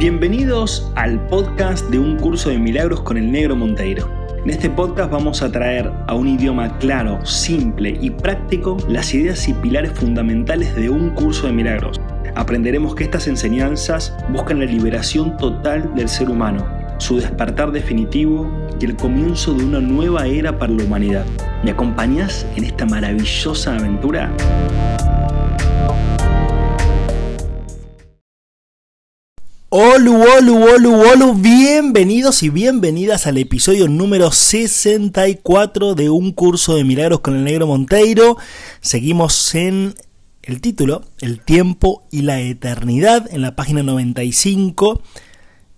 Bienvenidos al podcast de un curso de milagros con el negro Monteiro. En este podcast vamos a traer a un idioma claro, simple y práctico las ideas y pilares fundamentales de un curso de milagros. Aprenderemos que estas enseñanzas buscan la liberación total del ser humano, su despertar definitivo y el comienzo de una nueva era para la humanidad. ¿Me acompañas en esta maravillosa aventura? Olu, olu, olu, olu, bienvenidos y bienvenidas al episodio número 64 de Un Curso de Milagros con el Negro Monteiro. Seguimos en el título, El tiempo y la eternidad, en la página 95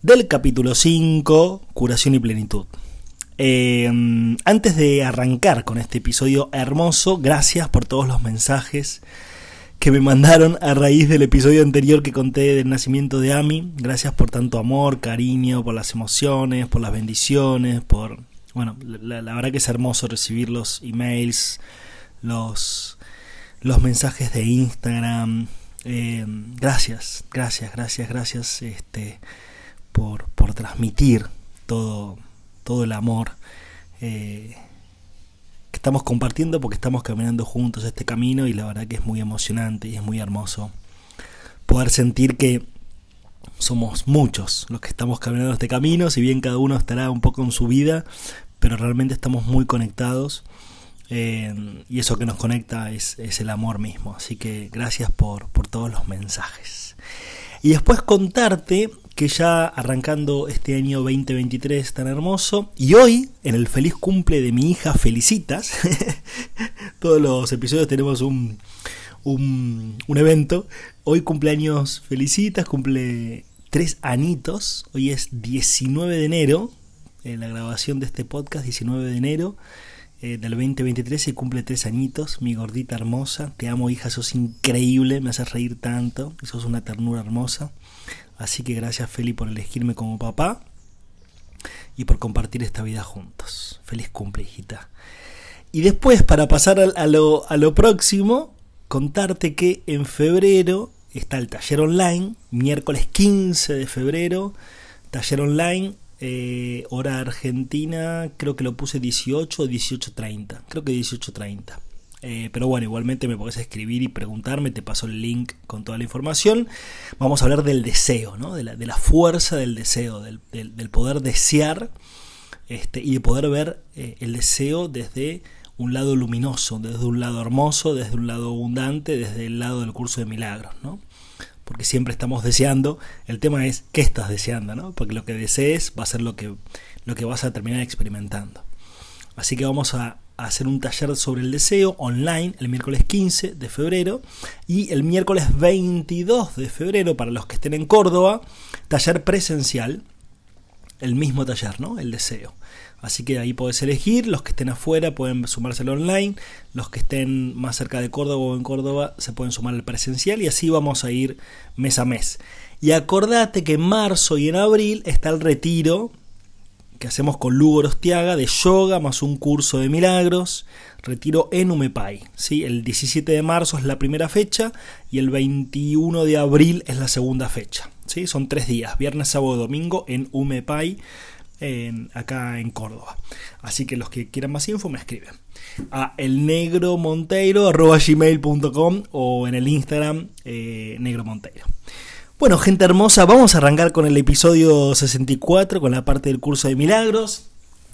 del capítulo 5, Curación y Plenitud. Eh, antes de arrancar con este episodio hermoso, gracias por todos los mensajes que me mandaron a raíz del episodio anterior que conté del nacimiento de Ami. Gracias por tanto amor, cariño, por las emociones, por las bendiciones, por... Bueno, la, verdad que es hermoso recibir los emails, los, los mensajes de Instagram. Eh, gracias, gracias, gracias, gracias este, por, por transmitir todo, todo el amor. Eh, estamos compartiendo porque estamos caminando juntos este camino y la verdad que es muy emocionante y es muy hermoso poder sentir que somos muchos los que estamos caminando este camino, si bien cada uno estará un poco en su vida, pero realmente estamos muy conectados eh, y eso que nos conecta es, es, el amor mismo. Así que gracias por, por todos los mensajes. Y después contarte que ya arrancando este año 2023 tan hermoso, y hoy, en el feliz cumple de mi hija Felicitas, todos los episodios tenemos un, un, evento, hoy cumpleaños Felicitas, cumple tres anitos, hoy es 19 de enero, en la grabación de este podcast, 19 de enero eh, del 2023 y cumple tres añitos, mi gordita hermosa, te amo hija, sos increíble, me haces reír tanto, sos una ternura hermosa. Así que gracias Feli por elegirme como papá y por compartir esta vida juntos. Feliz cumple, hijita. Y después, para pasar a, lo, próximo, contarte que en febrero está el taller online, miércoles 15 de febrero, taller online, eh, hora argentina, creo que lo puse 18 o 18.30, creo que 18.30. Eh, pero bueno, igualmente me podés escribir y preguntarme, te paso el link con toda la información. Vamos a hablar del deseo, ¿no? de, la, de la fuerza del deseo, del, del, poder desear este, y de poder ver eh, el deseo desde un lado luminoso, desde un lado hermoso, desde un lado abundante, desde el lado del curso de milagros. ¿no? Porque siempre estamos deseando, el tema es qué estás deseando, ¿no? porque lo que desees va a ser lo que, lo que vas a terminar experimentando. Así que vamos a hacer un taller sobre el deseo online el miércoles 15 de febrero y el miércoles 22 de febrero para los que estén en Córdoba, taller presencial, el mismo taller, ¿no? El deseo. Así que ahí podés elegir, los que estén afuera pueden sumarse al online, los que estén más cerca de Córdoba o en Córdoba se pueden sumar al presencial y así vamos a ir mes a mes. Y acordate que en marzo y en abril está el retiro que hacemos con Lugo Orostiaga de yoga más un curso de milagros. Retiro en Umepay. ¿sí? El 17 de marzo es la primera fecha y el 21 de abril es la segunda fecha. ¿sí? Son tres días, viernes, sábado, domingo en Umepay, en, acá en Córdoba. Así que los que quieran más info me escriben a elnegromonteiro.com o en el Instagram eh, negromonteiro. Bueno, gente hermosa, vamos a arrancar con el episodio 64, con la parte del curso de milagros.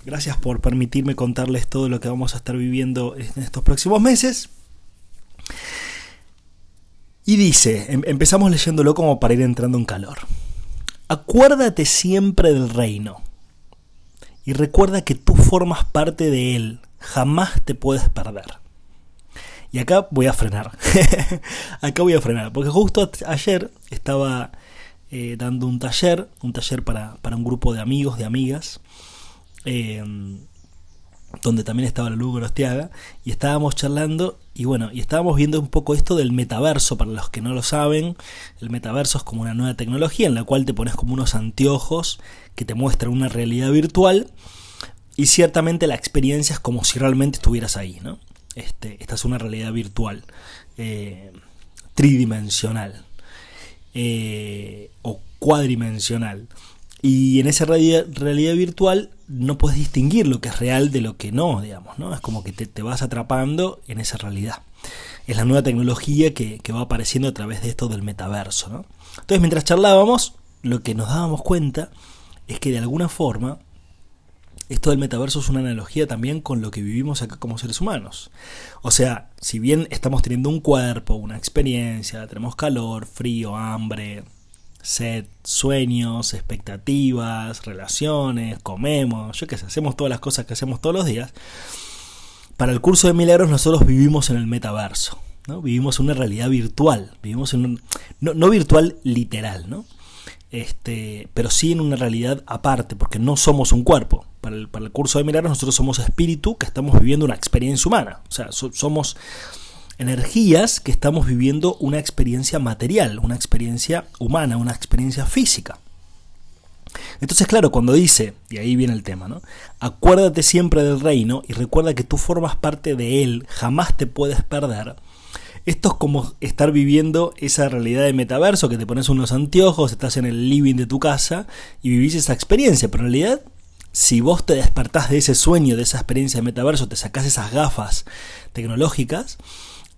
Gracias por permitirme contarles todo lo que vamos a estar viviendo en estos próximos meses. Y dice, em, empezamos leyéndolo como para ir entrando en calor. Acuérdate siempre del reino. Y recuerda que tú formas parte de él. Jamás te puedes perder. Y acá voy a frenar. acá voy a frenar. Porque justo ayer estaba eh, dando un taller, un taller para, un grupo de amigos, de amigas, em, donde también estaba la Lugo Rostiaga, y estábamos charlando, y bueno, y estábamos viendo un poco esto del metaverso, para los que no lo saben, el metaverso es como una nueva tecnología en la cual te pones como unos anteojos que te muestran una realidad virtual, y ciertamente la experiencia es como si realmente estuvieras ahí, ¿no? Este, esta es una realidad virtual, eh, tridimensional, eh, o cuadrimensional. Y en esa realidad, virtual no puedes distinguir lo que es real de lo que no, digamos, ¿no? Es como que te, vas atrapando en esa realidad. Es la nueva tecnología que, que, va apareciendo a través de esto del metaverso, ¿no? Entonces, mientras charlábamos, lo que nos dábamos cuenta es que de alguna forma esto del metaverso es una analogía también con lo que vivimos acá como seres humanos. O sea, si bien estamos teniendo un cuerpo, una experiencia, tenemos calor, frío, hambre, sed, sueños, expectativas, relaciones, comemos, yo qué sé, hacemos todas las cosas que hacemos todos los días. Para el curso de milagros nosotros vivimos en el metaverso, ¿no? Vivimos una realidad virtual, vivimos en un, no, no virtual literal, ¿no? Este, pero sí en una realidad aparte, porque no somos un cuerpo. Para el, curso de milagros nosotros somos espíritu que estamos viviendo una experiencia humana. O sea, somos energías que estamos viviendo una experiencia material, una experiencia humana, una experiencia física. Entonces, claro, cuando dice, y ahí viene el tema, ¿no? Acuérdate siempre del reino y recuerda que tú formas parte de él, jamás te puedes perder. Esto es como estar viviendo esa realidad de metaverso, que te pones unos anteojos, estás en el living de tu casa y vivís esa experiencia, pero en realidad si vos te despertás de ese sueño, de esa experiencia de metaverso, te sacás esas gafas tecnológicas,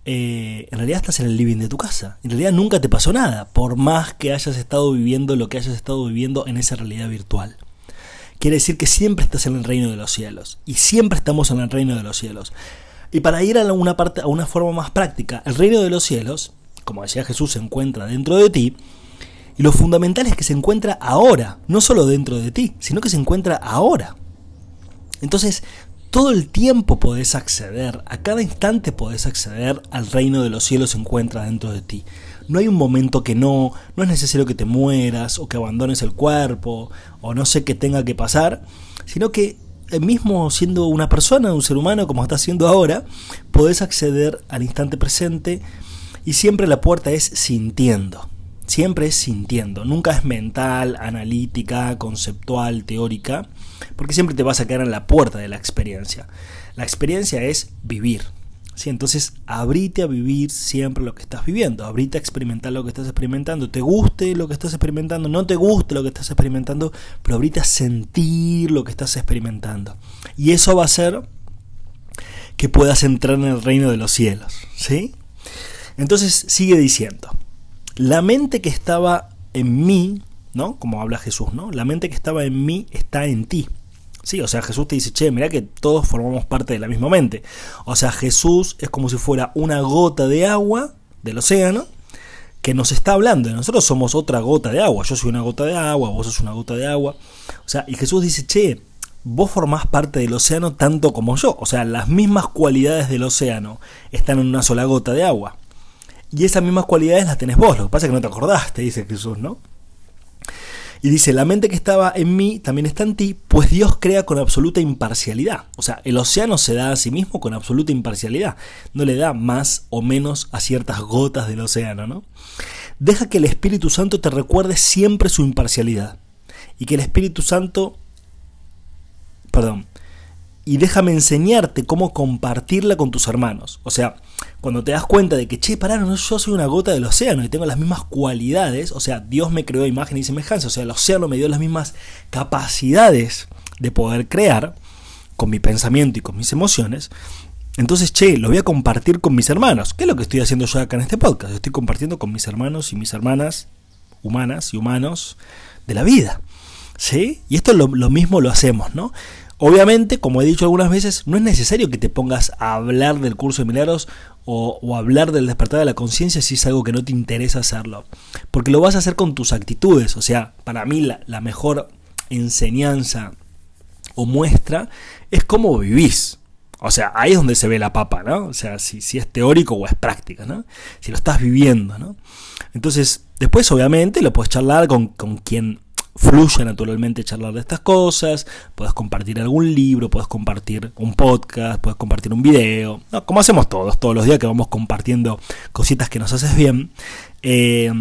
eh, en realidad estás en el living de tu casa. En realidad nunca te pasó nada, por más que hayas estado viviendo lo que hayas estado viviendo en esa realidad virtual. Quiere decir que siempre estás en el reino de los cielos. Y siempre estamos en el reino de los cielos. Y para ir a una, parte, a una forma más práctica, el reino de los cielos, como decía Jesús, se encuentra dentro de ti. Y lo fundamental es que se encuentra ahora, no solo dentro de ti, sino que se encuentra ahora. Entonces, todo el tiempo podés acceder, a cada instante podés acceder al reino de los cielos se encuentra dentro de ti. No hay un momento que no, no es necesario que te mueras o que abandones el cuerpo o no sé qué tenga que pasar, sino que mismo siendo una persona, un ser humano como estás siendo ahora, podés acceder al instante presente y siempre la puerta es sintiendo. Siempre es sintiendo, nunca es mental, analítica, conceptual, teórica, porque siempre te vas a quedar en la puerta de la experiencia. La experiencia es vivir. ¿Sí? Entonces, abrite a vivir siempre lo que estás viviendo, abrite a experimentar lo que estás experimentando, te guste lo que estás experimentando, no te guste lo que estás experimentando, pero abrite a sentir lo que estás experimentando. Y eso va a hacer que puedas entrar en el reino de los cielos. ¿sí? Entonces, sigue diciendo, la mente que estaba en mí ¿no? Como habla Jesús, ¿no? La mente que estaba en mí está en ti. Sí, o sea, Jesús te dice, che, mira que todos formamos parte de la misma mente. O sea, Jesús es como si fuera una gota de agua del océano que nos está hablando. Nosotros somos otra gota de agua. Yo soy una gota de agua, vos sos una gota de agua. O sea, y Jesús dice, che, vos formás parte del océano tanto como yo. O sea, las mismas cualidades del océano están en una sola gota de agua. Y esas mismas cualidades las tenés vos. Lo que pasa es que no te acordaste, dice Jesús, ¿no? Y dice, la mente que estaba en mí también está en ti, pues Dios crea con absoluta imparcialidad. O sea, el océano se da a sí mismo con absoluta imparcialidad. No le da más o menos a ciertas gotas del océano, ¿no? Deja que el Espíritu Santo te recuerde siempre su imparcialidad. Y que el Espíritu Santo... Perdón. Y déjame enseñarte cómo compartirla con tus hermanos. O sea, cuando te das cuenta de que, che, pará, no, yo soy una gota del océano y tengo las mismas cualidades, o sea, Dios me creó imagen y semejanza, o sea, el océano me dio las mismas capacidades de poder crear con mi pensamiento y con mis emociones, entonces, che, lo voy a compartir con mis hermanos. ¿Qué es lo que estoy haciendo yo acá en este podcast? Estoy compartiendo con mis hermanos y mis hermanas humanas y humanos de la vida. ¿Sí? Y esto lo, lo mismo lo hacemos, ¿no? Obviamente, como he dicho algunas veces, no es necesario que te pongas a hablar del curso de milagros o, hablar del despertar de la conciencia si es algo que no te interesa hacerlo. Porque lo vas a hacer con tus actitudes. O sea, para mí la, mejor enseñanza o muestra es cómo vivís. O sea, ahí es donde se ve la papa, ¿no? O sea, si, si es teórico o es práctica, ¿no? Si lo estás viviendo, ¿no? Entonces, después obviamente lo puedes charlar con, con quien fluye naturalmente charlar de estas cosas, puedes compartir algún libro, puedes compartir un podcast, puedes compartir un video, como hacemos todos, todos los días que vamos compartiendo cositas que nos haces bien, eh,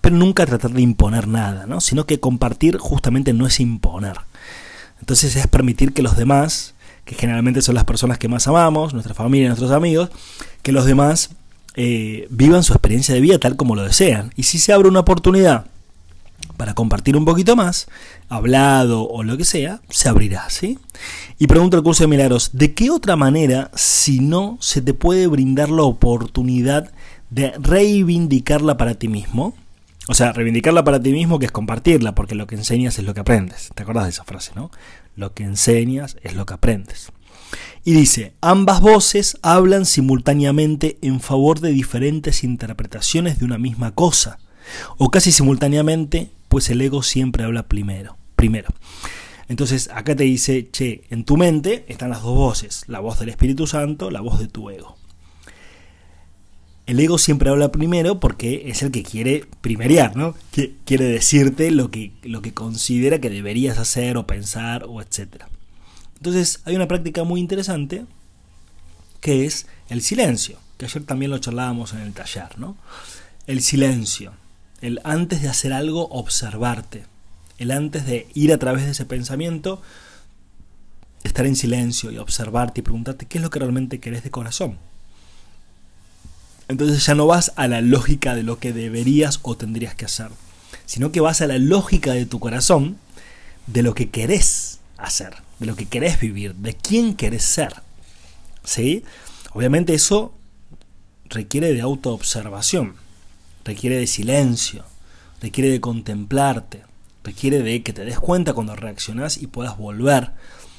pero nunca tratar de imponer nada, ¿no? sino que compartir justamente no es imponer. Entonces es permitir que los demás, que generalmente son las personas que más amamos, nuestra familia, nuestros amigos, que los demás eh, vivan su experiencia de vida tal como lo desean. Y si se abre una oportunidad para compartir un poquito más, hablado o lo que sea, se abrirá, ¿sí? Y pregunta el curso de milagros, ¿de qué otra manera si no se te puede brindar la oportunidad de reivindicarla para ti mismo? O sea, reivindicarla para ti mismo que es compartirla, porque lo que enseñas es lo que aprendes. ¿Te acordás de esa frase, no? Lo que enseñas es lo que aprendes. Y dice, ambas voces hablan simultáneamente en favor de diferentes interpretaciones de una misma cosa, o casi simultáneamente, pues el ego siempre habla primero. primero. Entonces acá te dice, che, en tu mente están las dos voces, la voz del Espíritu Santo, la voz de tu ego. El ego siempre habla primero porque es el que quiere primerear, ¿no? Que quiere decirte lo que, lo que considera que deberías hacer o pensar o etcétera. Entonces hay una práctica muy interesante que es el silencio, que ayer también lo charlábamos en el taller, ¿no? El silencio, el antes de hacer algo observarte, el antes de ir a través de ese pensamiento, estar en silencio y observarte y preguntarte qué es lo que realmente querés de corazón. Entonces ya no vas a la lógica de lo que deberías o tendrías que hacer, sino que vas a la lógica de tu corazón de lo que querés hacer de lo que querés vivir, de quién querés ser. ¿Sí? Obviamente eso requiere de autoobservación, requiere de silencio, requiere de contemplarte, requiere de que te des cuenta cuando reaccionás y puedas volver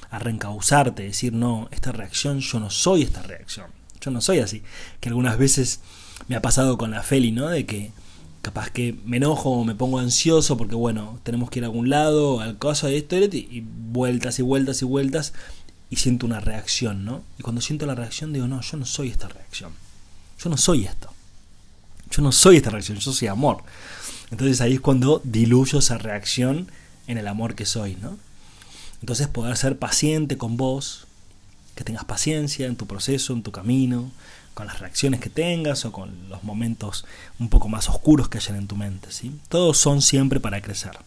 a reencauzarte, decir, no, esta reacción, yo no soy esta reacción, yo no soy así. Que algunas veces me ha pasado con la Feli, ¿no? De que capaz que me enojo o me pongo ansioso porque bueno, tenemos que ir a algún lado, al caso de esto y vueltas y vueltas y vueltas y siento una reacción, ¿no? Y cuando siento la reacción digo, no, yo no soy esta reacción. Yo no soy esto. Yo no soy esta reacción, yo soy amor. Entonces ahí es cuando diluyo esa reacción en el amor que soy, ¿no? Entonces poder ser paciente con vos, que tengas paciencia en tu proceso, en tu camino, con las reacciones que tengas o con los momentos un poco más oscuros que hayan en tu mente. ¿sí? Todos son siempre para crecer.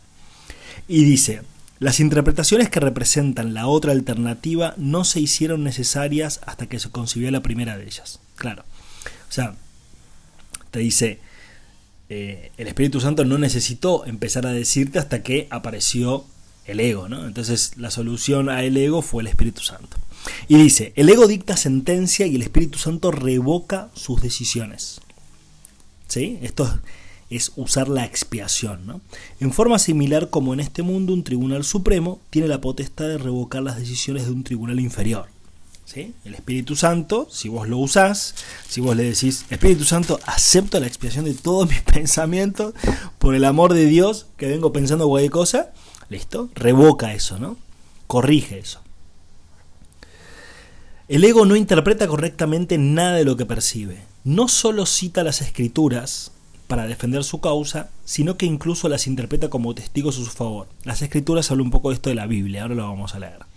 Y dice, las interpretaciones que representan la otra alternativa no se hicieron necesarias hasta que se concibió la primera de ellas. Claro. O sea, te dice, eh, el Espíritu Santo no necesitó empezar a decirte hasta que apareció el ego, ¿no? Entonces la solución a el ego fue el Espíritu Santo. Y dice, el ego dicta sentencia y el Espíritu Santo revoca sus decisiones. ¿Sí? Esto es usar la expiación. ¿no? En forma similar como en este mundo un tribunal supremo tiene la potestad de revocar las decisiones de un tribunal inferior. El Espíritu Santo, si vos lo usás, si vos le decís, Espíritu Santo, acepto la expiación de todos mis pensamientos por el amor de Dios que vengo pensando cualquier cosa, listo, revoca eso, ¿no? Corrige eso. El ego no interpreta correctamente nada de lo que percibe. No solo cita las escrituras para defender su causa, sino que incluso las interpreta como testigos a su favor. Las escrituras hablan un poco de esto de la Biblia, ahora lo vamos a leer.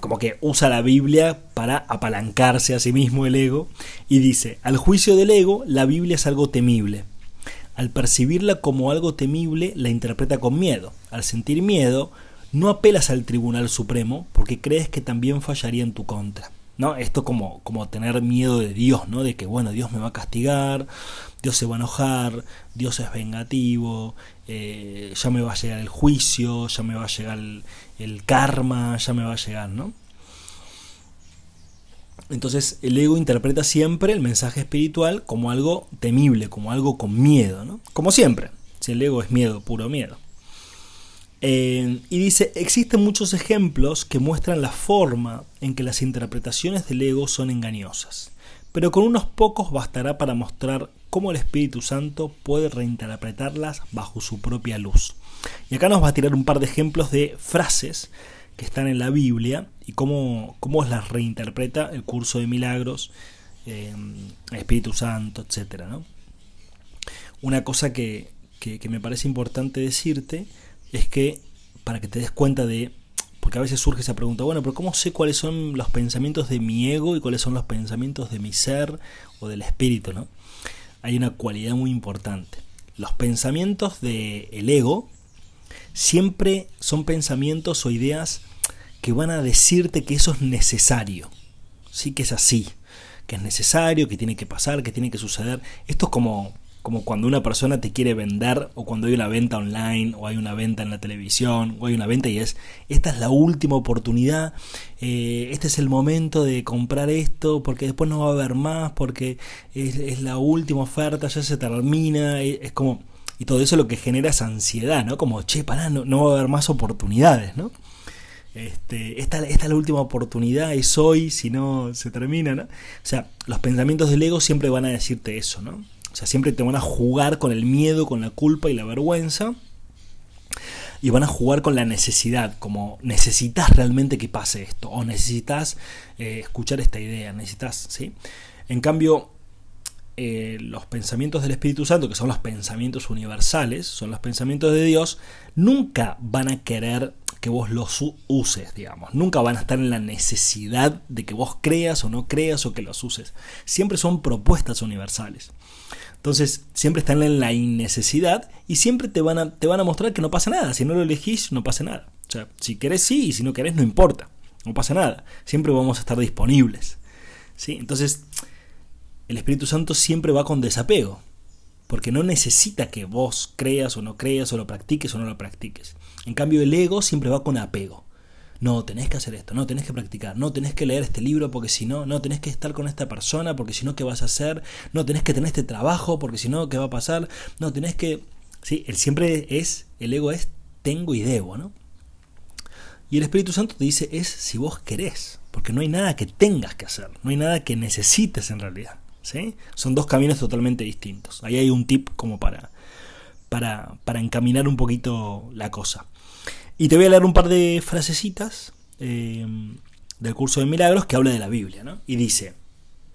Como que usa la Biblia para apalancarse a sí mismo el ego y dice, al juicio del ego, la Biblia es algo temible. Al percibirla como algo temible, la interpreta con miedo. Al sentir miedo, no apelas al Tribunal Supremo porque crees que también fallaría en tu contra. ¿no? Esto como, como tener miedo de Dios, ¿no? De que, bueno, Dios me va a castigar, Dios se va a enojar, Dios es vengativo, eh, ya me va a llegar el juicio, ya me va a llegar el, karma, ya me va a llegar, ¿no? Entonces el ego interpreta siempre el mensaje espiritual como algo temible, como algo con miedo, ¿no? Como siempre, si el ego es miedo, puro miedo. Eh, y dice, existen muchos ejemplos que muestran la forma en que las interpretaciones del ego son engañosas, pero con unos pocos bastará para mostrar cómo el Espíritu Santo puede reinterpretarlas bajo su propia luz. Y acá nos va a tirar un par de ejemplos de frases que están en la Biblia y cómo, cómo las reinterpreta el curso de milagros, eh, Espíritu Santo, etc. Una cosa que, que me parece importante decirte es que para que te des cuenta de, porque a veces surge esa pregunta, bueno, pero ¿cómo sé cuáles son los pensamientos de mi ego y cuáles son los pensamientos de mi ser o del espíritu? ¿no? Hay una cualidad muy importante. Los pensamientos del el ego siempre son pensamientos o ideas que van a decirte que eso es necesario, sí que es así, que es necesario, que tiene que pasar, que tiene que suceder. Esto es como como cuando una persona te quiere vender o cuando hay una venta online o hay una venta en la televisión o hay una venta y es, esta es la última oportunidad, eh, este es el momento de comprar esto porque después no va a haber más, porque es, la última oferta, ya se termina, es como... Y todo eso lo que genera es ansiedad, ¿no? Como, che, pará, no, no va a haber más oportunidades, ¿no? Este, esta, esta, es la última oportunidad, es hoy, si no se termina, ¿no? O sea, los pensamientos del ego siempre van a decirte eso, ¿no? O sea, siempre te van a jugar con el miedo, con la culpa y la vergüenza. Y van a jugar con la necesidad, como necesitas realmente que pase esto, o necesitas eh, escuchar esta idea, necesitas, ¿sí? En cambio, eh, los pensamientos del Espíritu Santo, que son los pensamientos universales, son los pensamientos de Dios, nunca van a querer que vos los uses, digamos. Nunca van a estar en la necesidad de que vos creas o no creas o que los uses. Siempre son propuestas universales. Entonces, siempre están en la innecesidad y siempre te van, a, te van a mostrar que no pasa nada. Si no lo elegís, no pasa nada. O sea, si querés sí y si no querés, no importa. No pasa nada. Siempre vamos a estar disponibles. ¿sí? Entonces, el Espíritu Santo siempre va con desapego. Porque no necesita que vos creas o no creas o lo practiques o no lo practiques. En cambio, el ego siempre va con apego. No, tenés que hacer esto, no, tenés que practicar, no, tenés que leer este libro porque si no, no, tenés que estar con esta persona porque si no, ¿qué vas a hacer? No, tenés que tener este trabajo porque si no, ¿qué va a pasar? No, tenés que... Sí, él siempre es, el ego es tengo y debo, ¿no? Y el Espíritu Santo te dice es si vos querés, porque no hay nada que tengas que hacer, no hay nada que necesites en realidad. ¿sí? Son dos caminos totalmente distintos. Ahí hay un tip como para, para, para encaminar un poquito la cosa. Y te voy a leer un par de frasecitas eh, del curso de milagros que habla de la Biblia, ¿no? Y dice,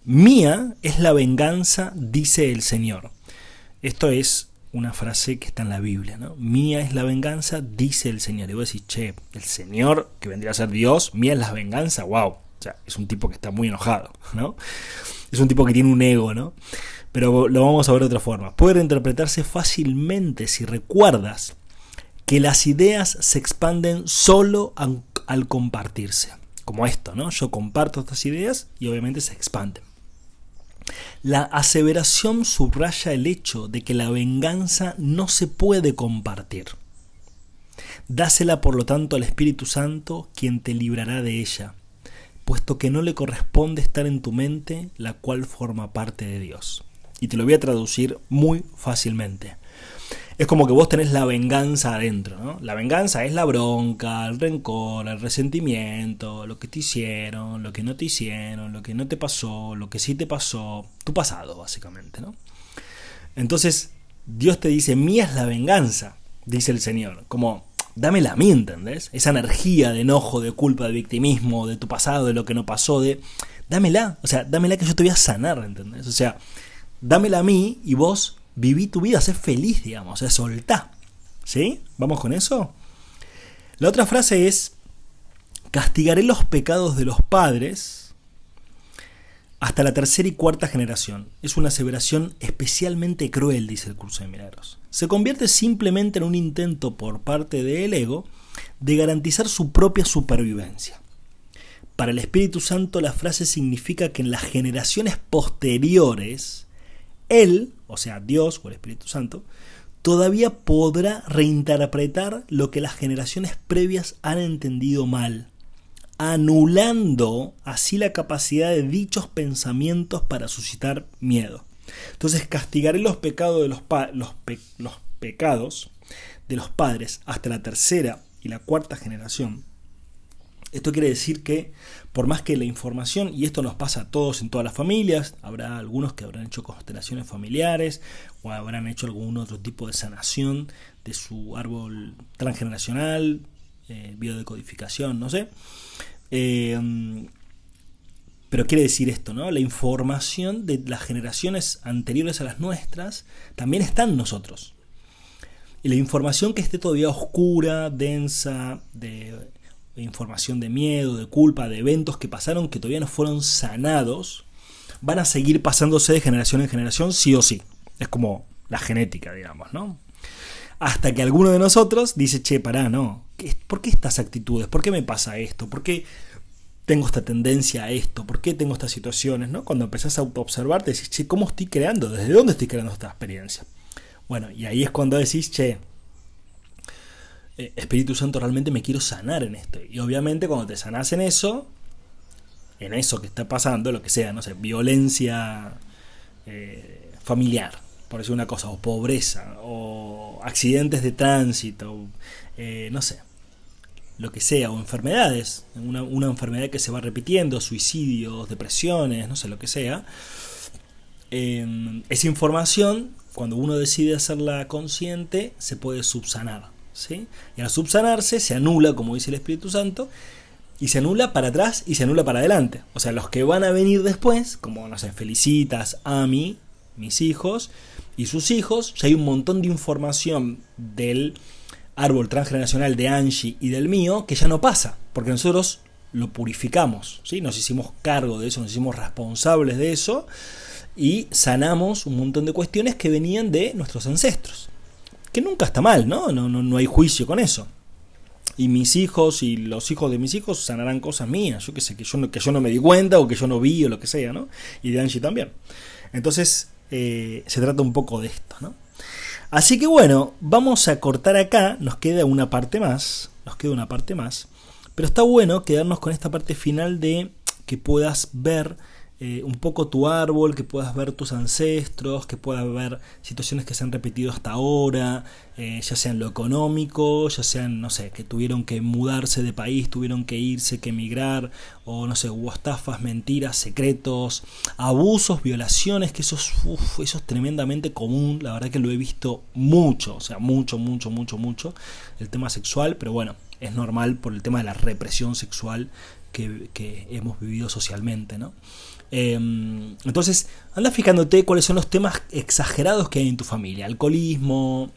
mía es la venganza, dice el Señor. Esto es una frase que está en la Biblia, ¿no? Mía es la venganza, dice el Señor. Y vos decís, che, el Señor, que vendría a ser Dios, mía es la venganza, wow. O sea, es un tipo que está muy enojado, ¿no? Es un tipo que tiene un ego, ¿no? Pero lo vamos a ver de otra forma. Puede interpretarse fácilmente si recuerdas que las ideas se expanden solo al, compartirse. Como esto, ¿no? Yo comparto estas ideas y obviamente se expanden. La aseveración subraya el hecho de que la venganza no se puede compartir. Dásela por lo tanto al Espíritu Santo, quien te librará de ella, puesto que no le corresponde estar en tu mente, la cual forma parte de Dios. Y te lo voy a traducir muy fácilmente es como que vos tenés la venganza adentro, ¿no? La venganza es la bronca, el rencor, el resentimiento, lo que te hicieron, lo que no te hicieron, lo que no te pasó, lo que sí te pasó, tu pasado, básicamente, ¿no? Entonces, Dios te dice, mía es la venganza, dice el Señor, como, dámela a mí, ¿entendés? Esa energía de enojo, de culpa, de victimismo, de tu pasado, de lo que no pasó, de, dámela, o sea, dámela que yo te voy a sanar, ¿entendés? O sea, dámela a mí y vos viví tu vida, sé feliz, digamos, o sea, soltá. ¿Sí? ¿Vamos con eso? La otra frase es, castigaré los pecados de los padres hasta la tercera y cuarta generación. Es una aseveración especialmente cruel, dice el curso de milagros. Se convierte simplemente en un intento por parte del ego de garantizar su propia supervivencia. Para el Espíritu Santo la frase significa que en las generaciones posteriores, Él o sea, Dios o el Espíritu Santo, todavía podrá reinterpretar lo que las generaciones previas han entendido mal, anulando así la capacidad de dichos pensamientos para suscitar miedo. Entonces castigaré los pecados de los, los, pecados de los padres hasta la tercera y la cuarta generación esto quiere decir que por más que la información, y esto nos pasa a todos en todas las familias, habrá algunos que habrán hecho constelaciones familiares o habrán hecho algún otro tipo de sanación de su árbol transgeneracional, eh, biodecodificación, no sé. Eh, pero quiere decir esto, ¿no? La información de las generaciones anteriores a las nuestras también está en nosotros. Y la información que esté todavía oscura, densa, de información de miedo, de culpa, de eventos que pasaron que todavía no fueron sanados, van a seguir pasándose de generación en generación sí o sí. Es como la genética, digamos, ¿no? Hasta que alguno de nosotros dice, che, pará, no. ¿Por qué estas actitudes? ¿Por qué me pasa esto? ¿Por qué tengo esta tendencia a esto? ¿Por qué tengo estas situaciones? ¿no? Cuando empezás a observarte, decís, che, ¿cómo estoy creando? ¿Desde dónde estoy creando esta experiencia? Bueno, y ahí es cuando decís, che, eh, Espíritu Santo, realmente me quiero sanar en esto. Y obviamente cuando te sanas en eso, en eso que está pasando, lo que sea, no sé, violencia eh, familiar, por decir una cosa, o pobreza, o accidentes de tránsito, eh, no sé, lo que sea, o enfermedades, una, una, enfermedad que se va repitiendo, suicidios, depresiones, no sé, lo que sea, esa información, cuando uno decide hacerla consciente, se puede subsanar. Y al subsanarse se anula, como dice el Espíritu Santo, y se anula para atrás y se anula para adelante. O sea, los que van a venir después, como, no sé, Felicitas, Ami, mis hijos y sus hijos, ya hay un montón de información del árbol transgeneracional de Angie y del mío que ya no pasa, porque nosotros lo purificamos, ¿sí? nos hicimos cargo de eso, nos hicimos responsables de eso y sanamos un montón de cuestiones que venían de nuestros ancestros que nunca está mal, ¿no? No, no, no hay juicio con eso. Y mis hijos y los hijos de mis hijos sanarán cosas mías, yo qué sé, que yo, no, que yo no me di cuenta o que yo no vi o lo que sea, ¿no? Y de Angie también. Entonces, eh, se trata un poco de esto, ¿no? Así que bueno, vamos a cortar acá, nos queda una parte más, nos queda una parte más, pero está bueno quedarnos con esta parte final de que puedas ver eh, un poco tu árbol, que puedas ver tus ancestros, que puedas ver situaciones que se han repetido hasta ahora, eh, ya sean lo económico, ya sean, no sé, que tuvieron que mudarse de país, tuvieron que irse, que emigrar, o no sé, hubo estafas, mentiras, secretos, abusos, violaciones, que eso es, eso es tremendamente común, la verdad que lo he visto mucho, o sea, mucho, mucho, mucho, mucho, el tema sexual, pero bueno, es normal por el tema de la represión sexual que, hemos vivido socialmente, ¿no? Em, entonces, anda fijándote cuáles son los temas exagerados que hay en tu familia. Alcoholismo,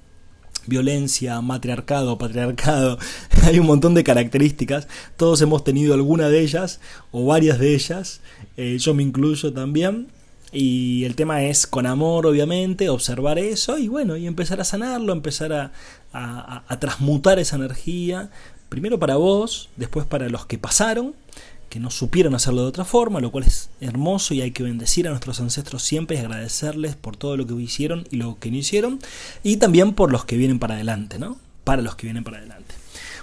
violencia, matriarcado, patriarcado. hay un montón de características. Todos hemos tenido alguna de ellas o varias de ellas. Eh, yo me incluyo también. Y el tema es con amor, obviamente, observar eso y bueno, y empezar a sanarlo, empezar a, a transmutar esa energía. Primero para vos, después para los que pasaron que no supieron hacerlo de otra forma, lo cual es hermoso y hay que bendecir a nuestros ancestros siempre y agradecerles por todo lo que hicieron y lo que no hicieron, y también por los que vienen para adelante, ¿no? Para los que vienen para adelante.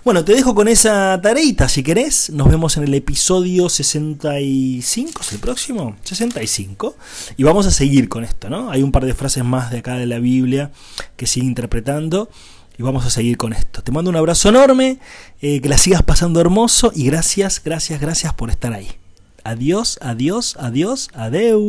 Bueno, te dejo con esa tareita si querés. Nos vemos en el episodio 65, ¿es el próximo? 65. Y vamos a seguir con esto, ¿no? Hay un par de frases más de acá de la Biblia que sigue interpretando y vamos a seguir con esto. Te mando un abrazo enorme, eh, que la sigas pasando hermoso y gracias, gracias, gracias por estar ahí. Adiós, adiós, adiós, adeu.